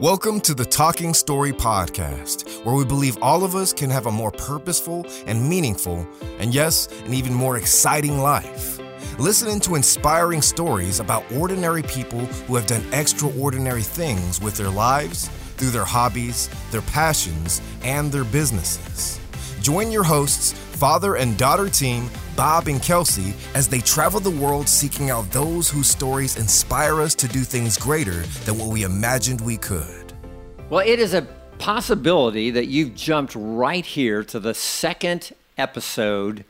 Welcome to the Talking Story Podcast, where we believe all of us can have a more purposeful and meaningful, and yes, an even more exciting life. Listening to inspiring stories about ordinary people who have done extraordinary things with their lives, through their hobbies, their passions, and their businesses. Join your hosts, father and daughter team, Bob and Kelsey, as they travel the world seeking out those whose stories inspire us to do things greater than what we imagined we could. Well, it is a possibility that you've jumped right here to the second episode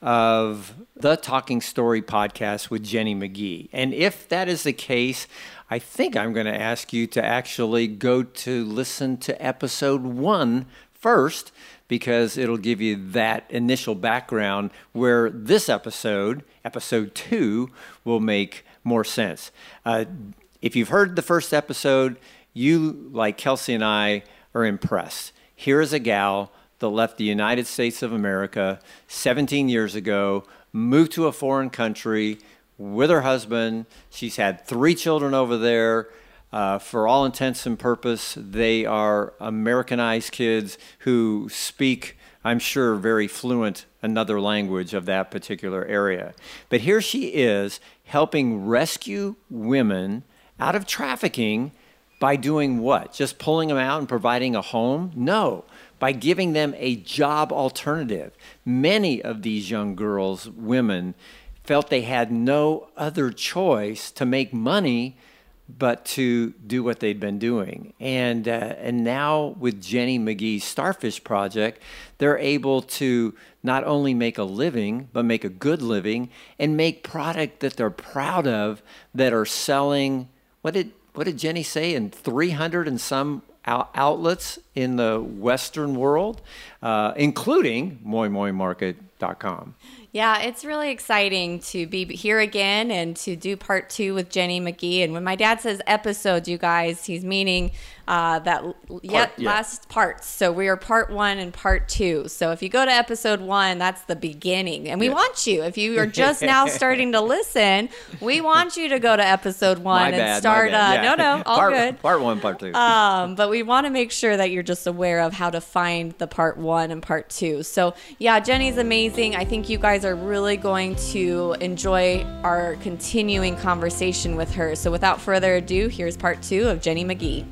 of the Talking Story podcast with Jenny McGee. And if that is the case, I think I'm going to ask you to actually go to listen to episode one first because it'll give you that initial background where this episode, episode two, will make more sense. Uh, if you've heard the first episode, you, like Kelsey and I, are impressed. Here is a gal that left the United States of America 17 years ago, moved to a foreign country with her husband. She's had three children over there. Uh, for all intents and purpose, they are Americanized kids who speak, I'm sure, very fluent another language of that particular area. But here she is helping rescue women out of trafficking by doing what? Just pulling them out and providing a home? No, by giving them a job alternative. Many of these young girls, women, felt they had no other choice to make money but to do what they'd been doing. And, uh, and now with Jenny McGee's Starfish Project, they're able to not only make a living, but make a good living and make product that they're proud of that are selling. What did, what did Jenny say? In 300 and some outlets in the Western world, uh, including moimoimarket.com. Yeah, it's really exciting to be here again and to do part two with Jenny McGee. And when my dad says episodes, you guys, he's meaning uh, that yet yeah. last parts. So we are part one and part two. So if you go to episode one, that's the beginning. And we yeah. want you, if you are just now starting to listen, we want you to go to episode one my and bad, start. Uh, yeah. No, no, all part, good. Part one, part two. Um, but we want to make sure that you're just aware of how to find the part one and part two. So yeah, Jenny's amazing. I think you guys are really going to enjoy our continuing conversation with her. So without further ado, here's part two of Jenny McGee.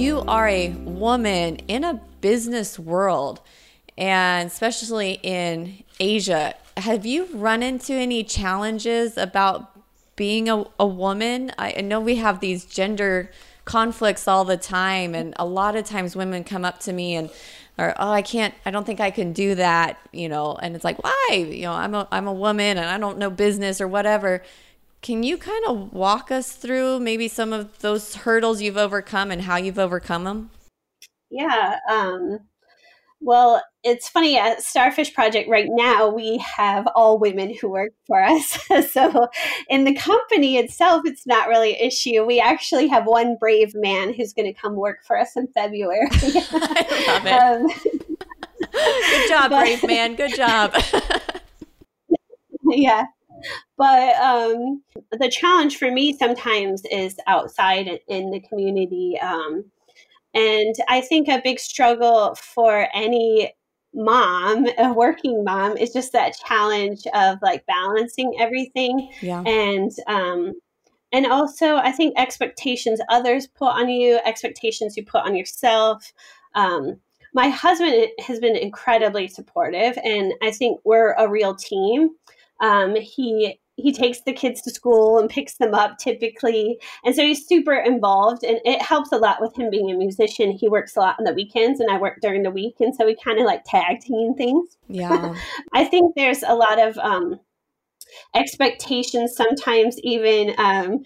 you are a woman in a business world, and especially in Asia, have you run into any challenges about being a, a woman? I, I know we have these gender conflicts all the time, and a lot of times women come up to me and or oh I can't I don't think I can do that you know and it's like why you know I'm a I'm a woman and I don't know business or whatever can you kind of walk us through maybe some of those hurdles you've overcome and how you've overcome them? Yeah. Um, well, it's funny at Starfish Project right now, we have all women who work for us. so in the company itself, it's not really an issue. We actually have one brave man who's going to come work for us in February. I love it. Um, Good job, but, brave man. Good job. yeah but um, the challenge for me sometimes is outside in the community. Um, and I think a big struggle for any mom, a working mom, is just that challenge of like balancing everything. Yeah. And, um, and also, I think expectations others put on you, expectations you put on yourself. Um, my husband has been incredibly supportive, and I think we're a real team. Um, he he takes the kids to school and picks them up typically. And so he's super involved and it helps a lot with him being a musician. He works a lot on the weekends and i work during the week and so we kind of like tag team things. Yeah. I think there's a lot of um, expectations sometimes even um,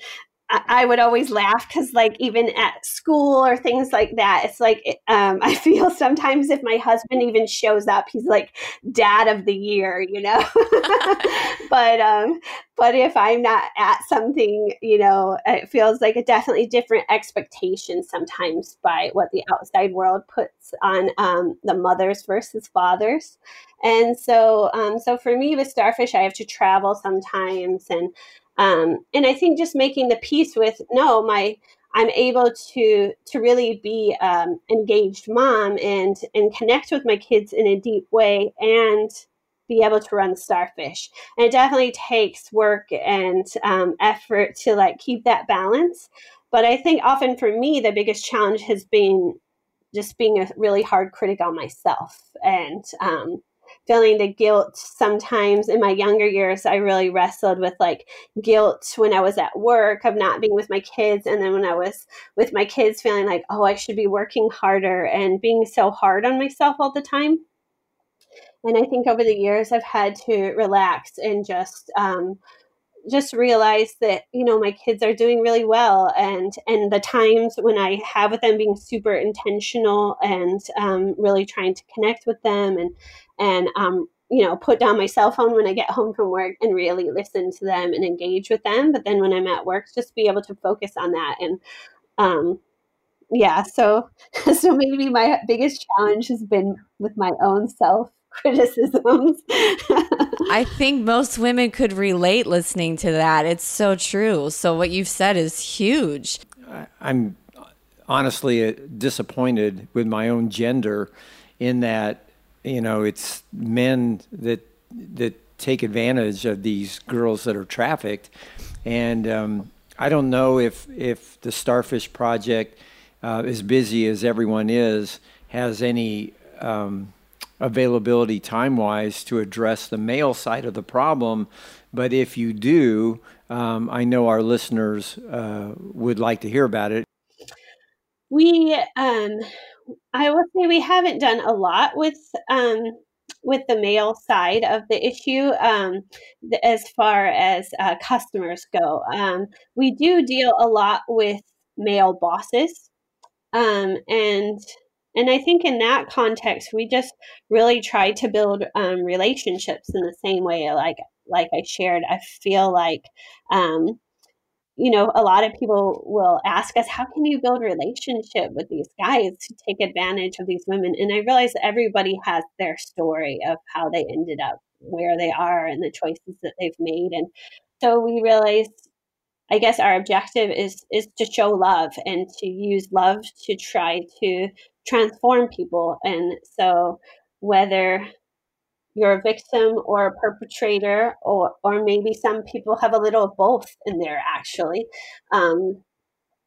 I would always laugh because, like, even at school or things like that, it's like um, I feel sometimes if my husband even shows up, he's like dad of the year, you know. but um, but if I'm not at something, you know, it feels like a definitely different expectation sometimes by what the outside world puts on um, the mothers versus fathers. And so, um, so for me with starfish, I have to travel sometimes and um, and I think just making the peace with no, my I'm able to to really be um, engaged mom and and connect with my kids in a deep way and be able to run starfish. And it definitely takes work and um, effort to like keep that balance. But I think often for me, the biggest challenge has been just being a really hard critic on myself and um, feeling the guilt sometimes in my younger years. I really wrestled with like guilt when i was at work of not being with my kids and then when i was with my kids feeling like oh i should be working harder and being so hard on myself all the time. And i think over the years i've had to relax and just um, just realize that you know my kids are doing really well and and the times when i have with them being super intentional and um, really trying to connect with them and and um, you know put down my cell phone when i get home from work and really listen to them and engage with them. But then when i'm at work just be able to focus on that and um, yeah so so maybe my biggest challenge has been with my own self criticisms i think most women could relate listening to that. It's so true. So what you've said is huge. I'm honestly uh, disappointed with my own gender in that you know, it's men that that take advantage of these girls that are trafficked, and um, I don't know if if the Starfish Project, uh, as busy as everyone is, has any um, availability time wise to address the male side of the problem. But if you do, um, I know our listeners uh, would like to hear about it. We um, I will say we haven't done a lot with um, with the male side of the issue um, the, as far as uh, customers go. Um, we do deal a lot with male bosses, um, and and I think in that context, we just really try to build um, relationships in the same way, like like I shared. I feel like um, you know, a lot of people will ask us, how can you build relationship with these guys to take advantage of these women? And I realize everybody has their story of how they ended up where they are and the choices that they've made. And so we realized, I guess our objective is is to show love and to use love to try to transform people. And so whether you're a victim or a perpetrator, or or maybe some people have a little of both in there. Actually, um,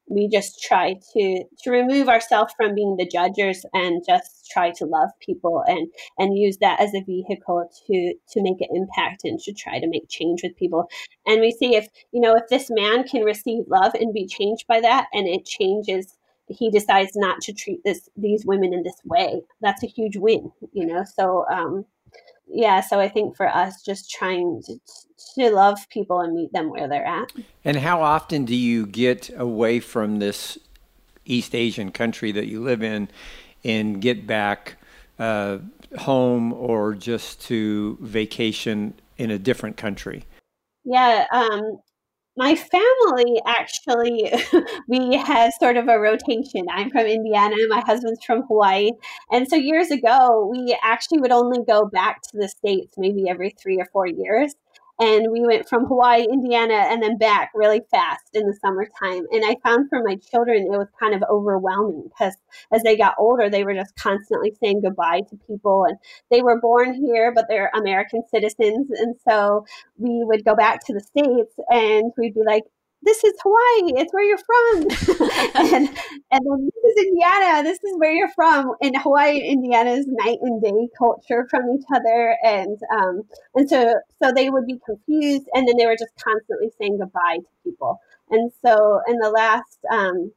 we just try to to remove ourselves from being the judges and just try to love people and and use that as a vehicle to to make an impact and to try to make change with people. And we see if you know if this man can receive love and be changed by that, and it changes he decides not to treat this these women in this way that's a huge win you know so um yeah, so I think for us, just trying to, to love people and meet them where they're at. And how often do you get away from this East Asian country that you live in and get back uh, home or just to vacation in a different country? Yeah, um, my family actually we have sort of a rotation. I'm from indiana my husband's from hawaii and so years ago we actually would only go back to the states maybe every three or four years and we went from Hawaii, Indiana, and then back really fast in the summertime. And I found for my children, it was kind of overwhelming because as they got older, they were just constantly saying goodbye to people. And they were born here, but they're American citizens. And so we would go back to the States and we'd be like, this is Hawaii. It's where you're from. and and then this is Indiana. This is where you're from. And Hawaii and Indiana is night and day culture from each other. And um, and so so they would be confused, and then they were just constantly saying goodbye to people. And so in the last um,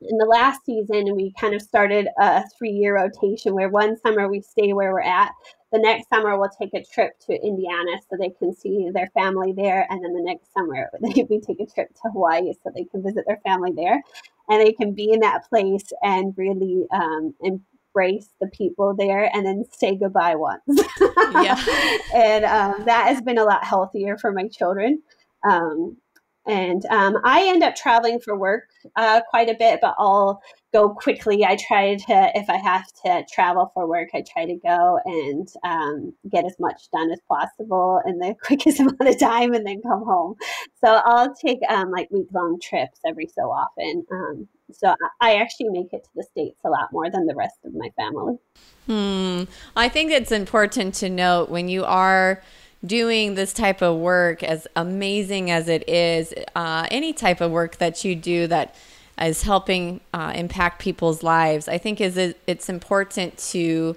in the last season, we kind of started a three year rotation where one summer we stay where we're at, the next summer we'll take a trip to Indiana so they can see their family there, and then the next summer we take a trip to Hawaii so they can visit their family there, and they can be in that place and really um, embrace the people there, and then say goodbye once. yeah, and um, that has been a lot healthier for my children. Um, and um, I end up traveling for work uh, quite a bit, but I'll go quickly. I try to, if I have to travel for work, I try to go and um, get as much done as possible in the quickest amount of time and then come home. So I'll take um, like week long trips every so often. Um, so I actually make it to the States a lot more than the rest of my family. Hmm. I think it's important to note when you are doing this type of work, as amazing as it is, uh, any type of work that you do that is helping uh, impact people's lives, I think is it, it's important to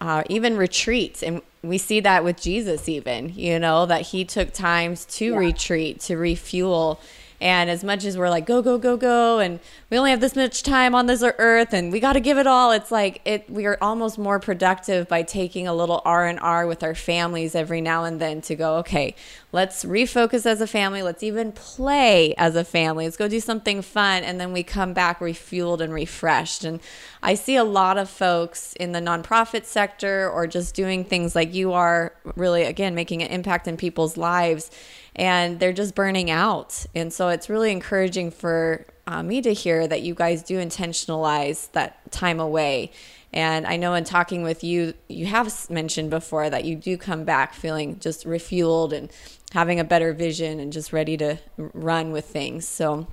uh, even retreat, and we see that with Jesus, even you know that he took times to yeah. retreat to refuel and as much as we're like, go, go, go, go, and we only have this much time on this earth and we got to give it all, it's like it we are almost more productive by taking a little R&R with our families every now and then to go, okay, let's refocus as a family. Let's even play as a family. Let's go do something fun. And then we come back refueled and refreshed. And I see a lot of folks in the nonprofit sector or just doing things like you are, really, again, making an impact in people's lives and they're just burning out. And so it's really encouraging for uh, me to hear that you guys do intentionalize that time away. And I know in talking with you, you have mentioned before that you do come back feeling just refueled and having a better vision and just ready to run with things. So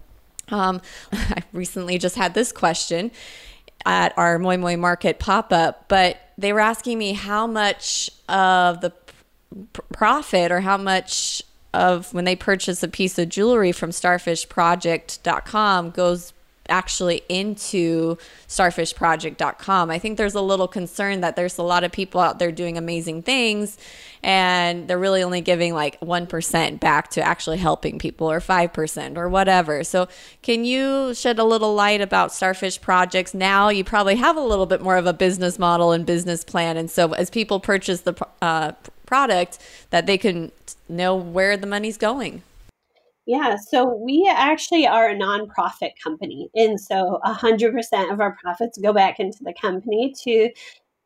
um, I recently just had this question at our Moi Moi Market pop up, but they were asking me how much of the profit or how much of when they purchase a piece of jewelry from starfishproject.com goes actually into starfishproject.com. I think there's a little concern that there's a lot of people out there doing amazing things and they're really only giving like 1% back to actually helping people or 5% or whatever. So, can you shed a little light about Starfish Projects? Now you probably have a little bit more of a business model and business plan. And so, as people purchase the uh, product that they can know where the money's going. Yeah, so we actually are a nonprofit company. And so 100% of our profits go back into the company to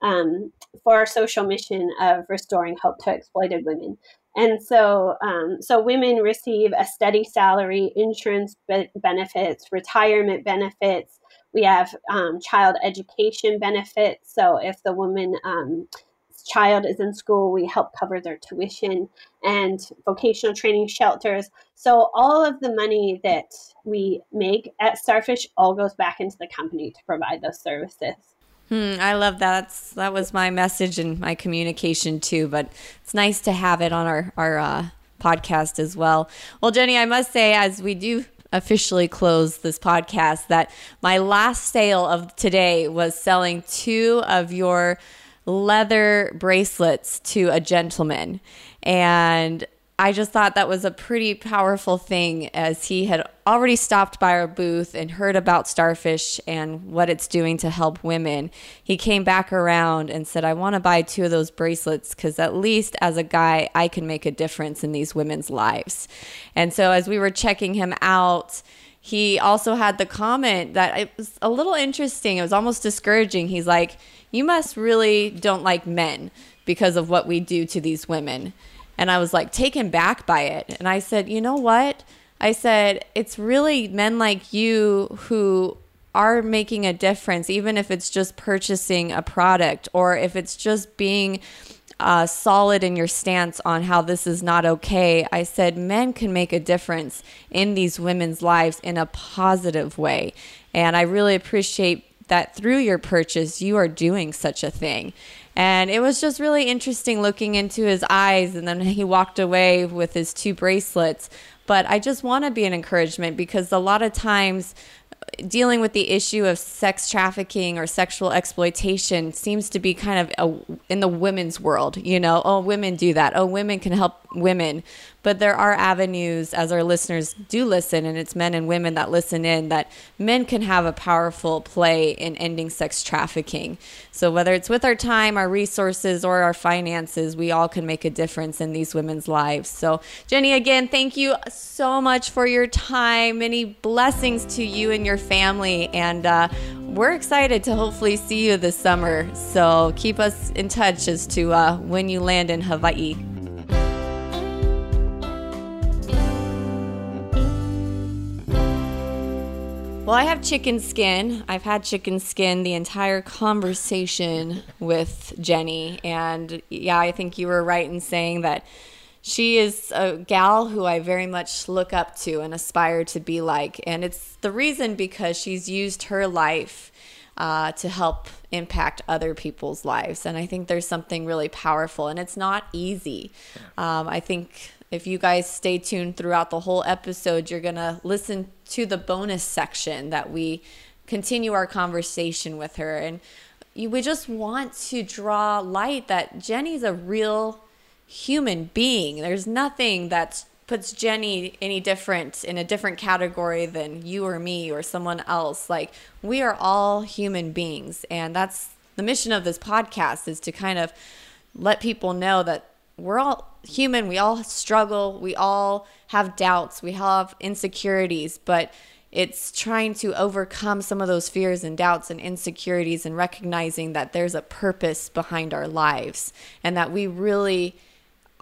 um, for our social mission of restoring hope to exploited women. And so, um, so women receive a steady salary, insurance be- benefits, retirement benefits. We have um, child education benefits. So if the woman um, child is in school, we help cover their tuition and vocational training shelters. So all of the money that we make at Starfish all goes back into the company to provide those services. Hmm, I love that. That's, that was my message and my communication too. But it's nice to have it on our our uh, podcast as well. Well, Jenny, I must say, as we do officially close this podcast, that my last sale of today was selling two of your leather bracelets to a gentleman. And I just thought that was a pretty powerful thing as he had already stopped by our booth and heard about Starfish and what it's doing to help women. He came back around and said, I want to buy two of those bracelets because at least as a guy, I can make a difference in these women's lives. And so as we were checking him out, he also had the comment that it was a little interesting. It was almost discouraging. He's like, You must really don't like men because of what we do to these women. And I was like taken back by it. And I said, You know what? I said, It's really men like you who are making a difference, even if it's just purchasing a product or if it's just being uh, solid in your stance on how this is not okay. I said men can make a difference in these women's lives in a positive way. And I really appreciate that through your purchase, you are doing such a thing. And it was just really interesting looking into his eyes. And then he walked away with his two bracelets. But I just want to be an encouragement because a lot of times, uh, dealing with the issue of sex trafficking or sexual exploitation seems to be kind of a, in the women's world. You know, oh, women do that. Oh, women can help women. But there are avenues, as our listeners do listen, and it's men and women that listen in, that men can have a powerful play in ending sex trafficking. So whether it's with our time, our resources, or our finances, we all can make a difference in these women's lives. So, Jenny, again, thank you so much for your time. Many blessings to you and your family. And uh, we're excited to hopefully see you this summer. So keep us in touch as to uh, when you land in Hawaii. Well, I have chicken skin. I've had chicken skin the entire conversation with Jenny. And yeah, I think you were right in saying that she is a gal who I very much look up to and aspire to be like. And it's the reason because she's used her life uh, to help impact other people's lives. And I think there's something really powerful, and it's not easy. Um, I think if you guys stay tuned throughout the whole episode, you're going to listen to the bonus section that we continue our conversation with her. And we just want to draw light that Jenny's a real human being. There's nothing that puts Jenny any different in a different category than you or me or someone else. Like we are all human beings and that's the mission of this podcast is to kind of let people know that we're all human, we all struggle, we all have doubts, we have insecurities, but it's trying to overcome some of those fears and doubts and insecurities and recognizing that there's a purpose behind our lives and that we really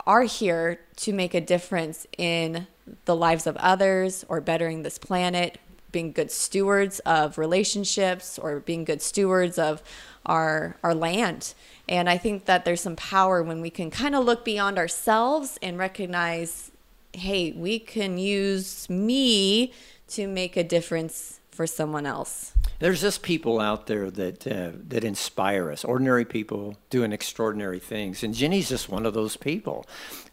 are here to make a difference in the lives of others or bettering this planet, being good stewards of relationships or being good stewards of our our land. And I think that there's some power when we can kind of look beyond ourselves and recognize, hey, we can use me to make a difference for someone else. There's just people out there that uh, that inspire us. Ordinary people doing extraordinary things, and Jenny's just one of those people,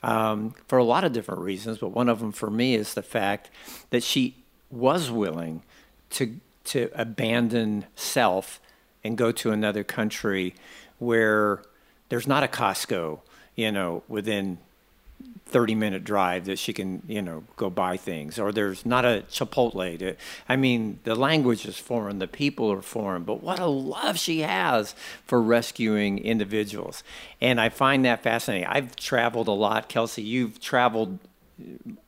um, for a lot of different reasons. But one of them for me is the fact that she was willing to to abandon self and go to another country where there's not a Costco, you know, within 30 minute drive that she can, you know, go buy things. Or there's not a Chipotle. To, I mean, the language is foreign, the people are foreign, but what a love she has for rescuing individuals. And I find that fascinating. I've traveled a lot. Kelsey, you've traveled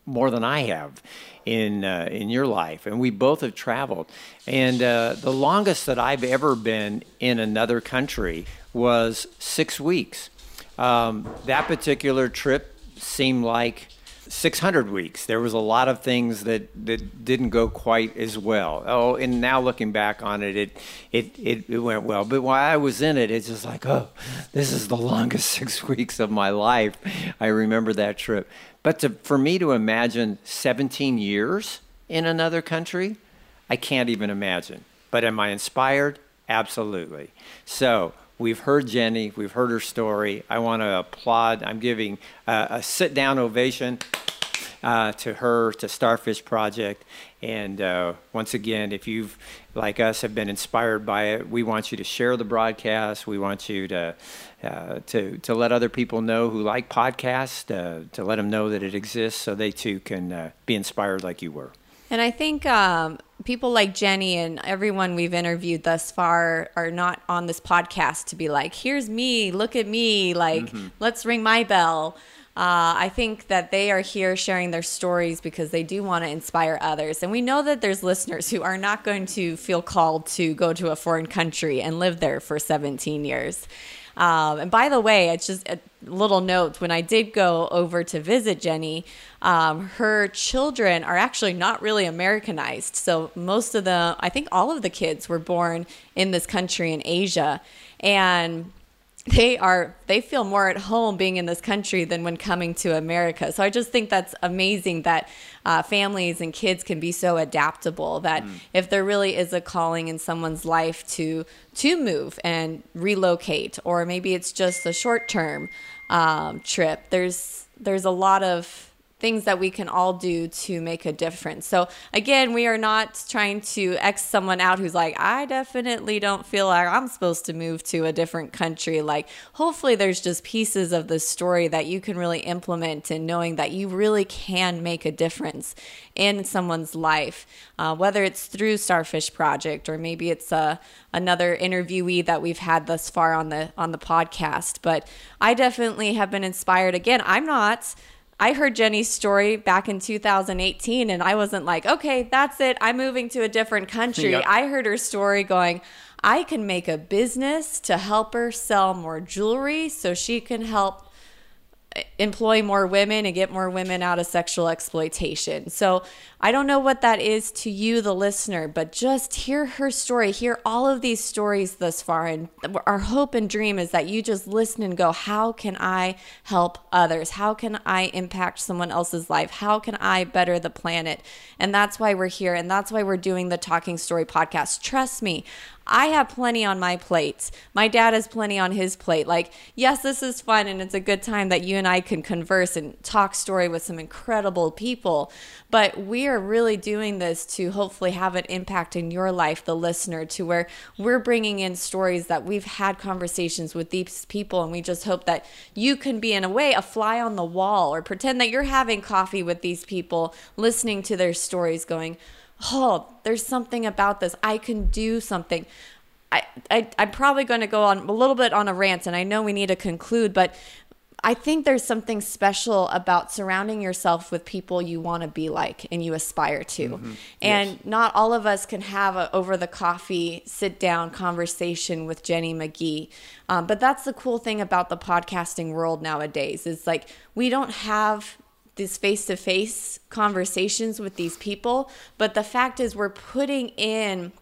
more than I have in uh, in your life, and we both have traveled. And uh, the longest that I've ever been in another country was six weeks. Um, that particular trip seemed like 600 weeks. There was a lot of things that, that didn't go quite as well. Oh, and now looking back on it, it, it, it, it went well. But while I was in it, it's just like, oh, this is the longest six weeks of my life. I remember that trip. But to, for me to imagine 17 years in another country, I can't even imagine. But am I inspired? Absolutely. So, We've heard Jenny, we've heard her story. I want to applaud. I'm giving a sit down ovation uh, to her, to Starfish Project. And uh, once again, if you've, like us, have been inspired by it, we want you to share the broadcast. We want you to, uh, to, to let other people know who like podcasts, uh, to let them know that it exists so they too can uh, be inspired like you were. And I think um, people like Jenny and everyone we've interviewed thus far are not on this podcast to be like, here's me, look at me, like, mm-hmm. let's ring my bell. Uh, I think that they are here sharing their stories because they do want to inspire others. And we know that there's listeners who are not going to feel called to go to a foreign country and live there for 17 years. Um, and by the way, it's just a little note when I did go over to visit Jenny, um, her children are actually not really Americanized. So most of the, I think all of the kids were born in this country in Asia. And they are they feel more at home being in this country than when coming to America. So I just think that's amazing that uh, families and kids can be so adaptable. That mm. if there really is a calling in someone's life to to move and relocate, or maybe it's just a short term um, trip, there's there's a lot of things that we can all do to make a difference. So, again, we are not trying to X someone out who's like, I definitely don't feel like I'm supposed to move to a different country. Like, hopefully, there's just pieces of the story that you can really implement in knowing that you really can make a difference in someone's life, uh, whether it's through Starfish Project or maybe it's a, uh, another interviewee that we've had thus far on the on the podcast. But I definitely have been inspired. Again, I'm not I heard Jenny's story back in 2018 and I wasn't like, okay, that's it. I'm moving to a different country. Yep. I heard her story going, I can make a business to help her sell more jewelry so she can help employ more women and get more women out of sexual exploitation. So I don't know what that is to you, the listener, but just hear her story, hear all of these stories thus far. And our hope and dream is that you just listen and go, How can I help others? How can I impact someone else's life? How can I better the planet? And that's why we're here. And that's why we're doing the Talking Story podcast. Trust me, I have plenty on my plate. My dad has plenty on his plate. Like, yes, this is fun and it's a good time that you and I can converse and talk story with some incredible people. But we are really doing this to hopefully have an impact in your life, the listener, to where we're bringing in stories that we've had conversations with these people. And we just hope that you can be, in a way, a fly on the wall or pretend that you're having coffee with these people, listening to their stories, going, oh, there's something about this. I can do something. I, I, I'm probably going to go on a little bit on a rant, and I know we need to conclude, but I think there's something special about surrounding yourself with people you want to be like and you aspire to. Mm-hmm. And yes. not all of us can have a over the coffee sit down conversation with Jenny McGee. Um, but that's the cool thing about the podcasting world nowadays is like we don't have these face to face conversations with these people. But the fact is, we're putting in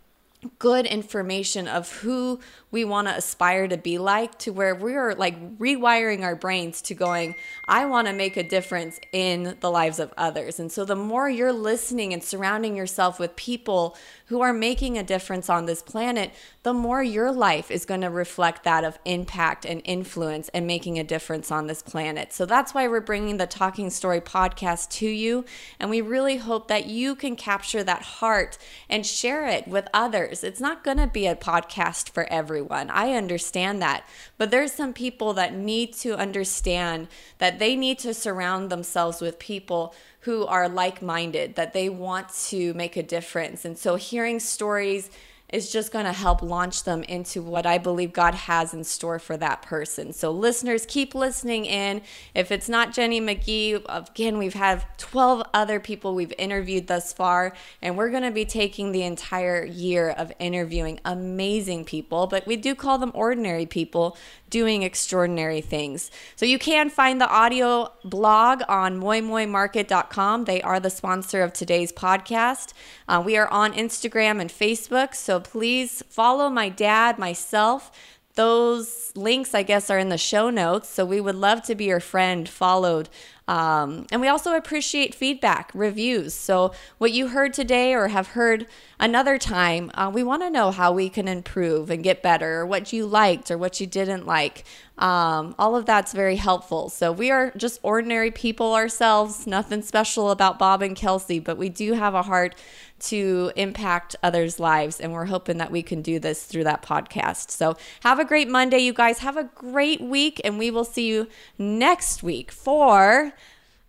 good information of who we want to aspire to be like to where we are like rewiring our brains to going i want to make a difference in the lives of others and so the more you're listening and surrounding yourself with people who are making a difference on this planet the more your life is going to reflect that of impact and influence and making a difference on this planet so that's why we're bringing the talking story podcast to you and we really hope that you can capture that heart and share it with others it's not going to be a podcast for everyone. I understand that. But there's some people that need to understand that they need to surround themselves with people who are like minded, that they want to make a difference. And so hearing stories, is just going to help launch them into what I believe God has in store for that person. So, listeners, keep listening in. If it's not Jenny McGee, again, we've had 12 other people we've interviewed thus far, and we're going to be taking the entire year of interviewing amazing people, but we do call them ordinary people doing extraordinary things. So, you can find the audio blog on moimoimarket.com. They are the sponsor of today's podcast. Uh, we are on Instagram and Facebook. So, please follow my dad, myself. Those links, I guess, are in the show notes. So we would love to be your friend, followed. Um, and we also appreciate feedback, reviews. So, what you heard today or have heard another time, uh, we want to know how we can improve and get better, or what you liked or what you didn't like. Um, all of that's very helpful. So, we are just ordinary people ourselves, nothing special about Bob and Kelsey, but we do have a heart to impact others' lives. And we're hoping that we can do this through that podcast. So have a great Monday, you guys. Have a great week. And we will see you next week for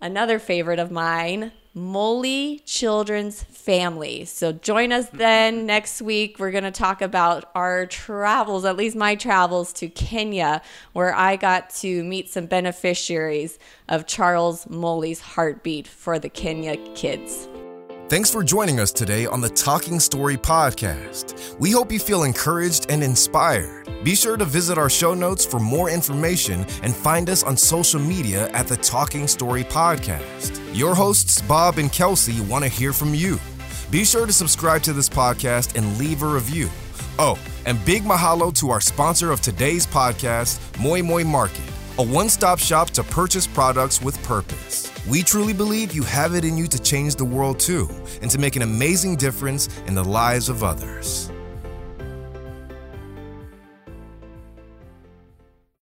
another favorite of mine. Mully Children's Family. So join us then mm-hmm. next week. We're going to talk about our travels, at least my travels to Kenya, where I got to meet some beneficiaries of Charles Mulli's heartbeat for the Kenya kids. Thanks for joining us today on the Talking Story Podcast. We hope you feel encouraged and inspired. Be sure to visit our show notes for more information and find us on social media at the Talking Story Podcast. Your hosts, Bob and Kelsey, want to hear from you. Be sure to subscribe to this podcast and leave a review. Oh, and big mahalo to our sponsor of today's podcast, Moi Moi Market, a one stop shop to purchase products with purpose. We truly believe you have it in you to change the world too and to make an amazing difference in the lives of others.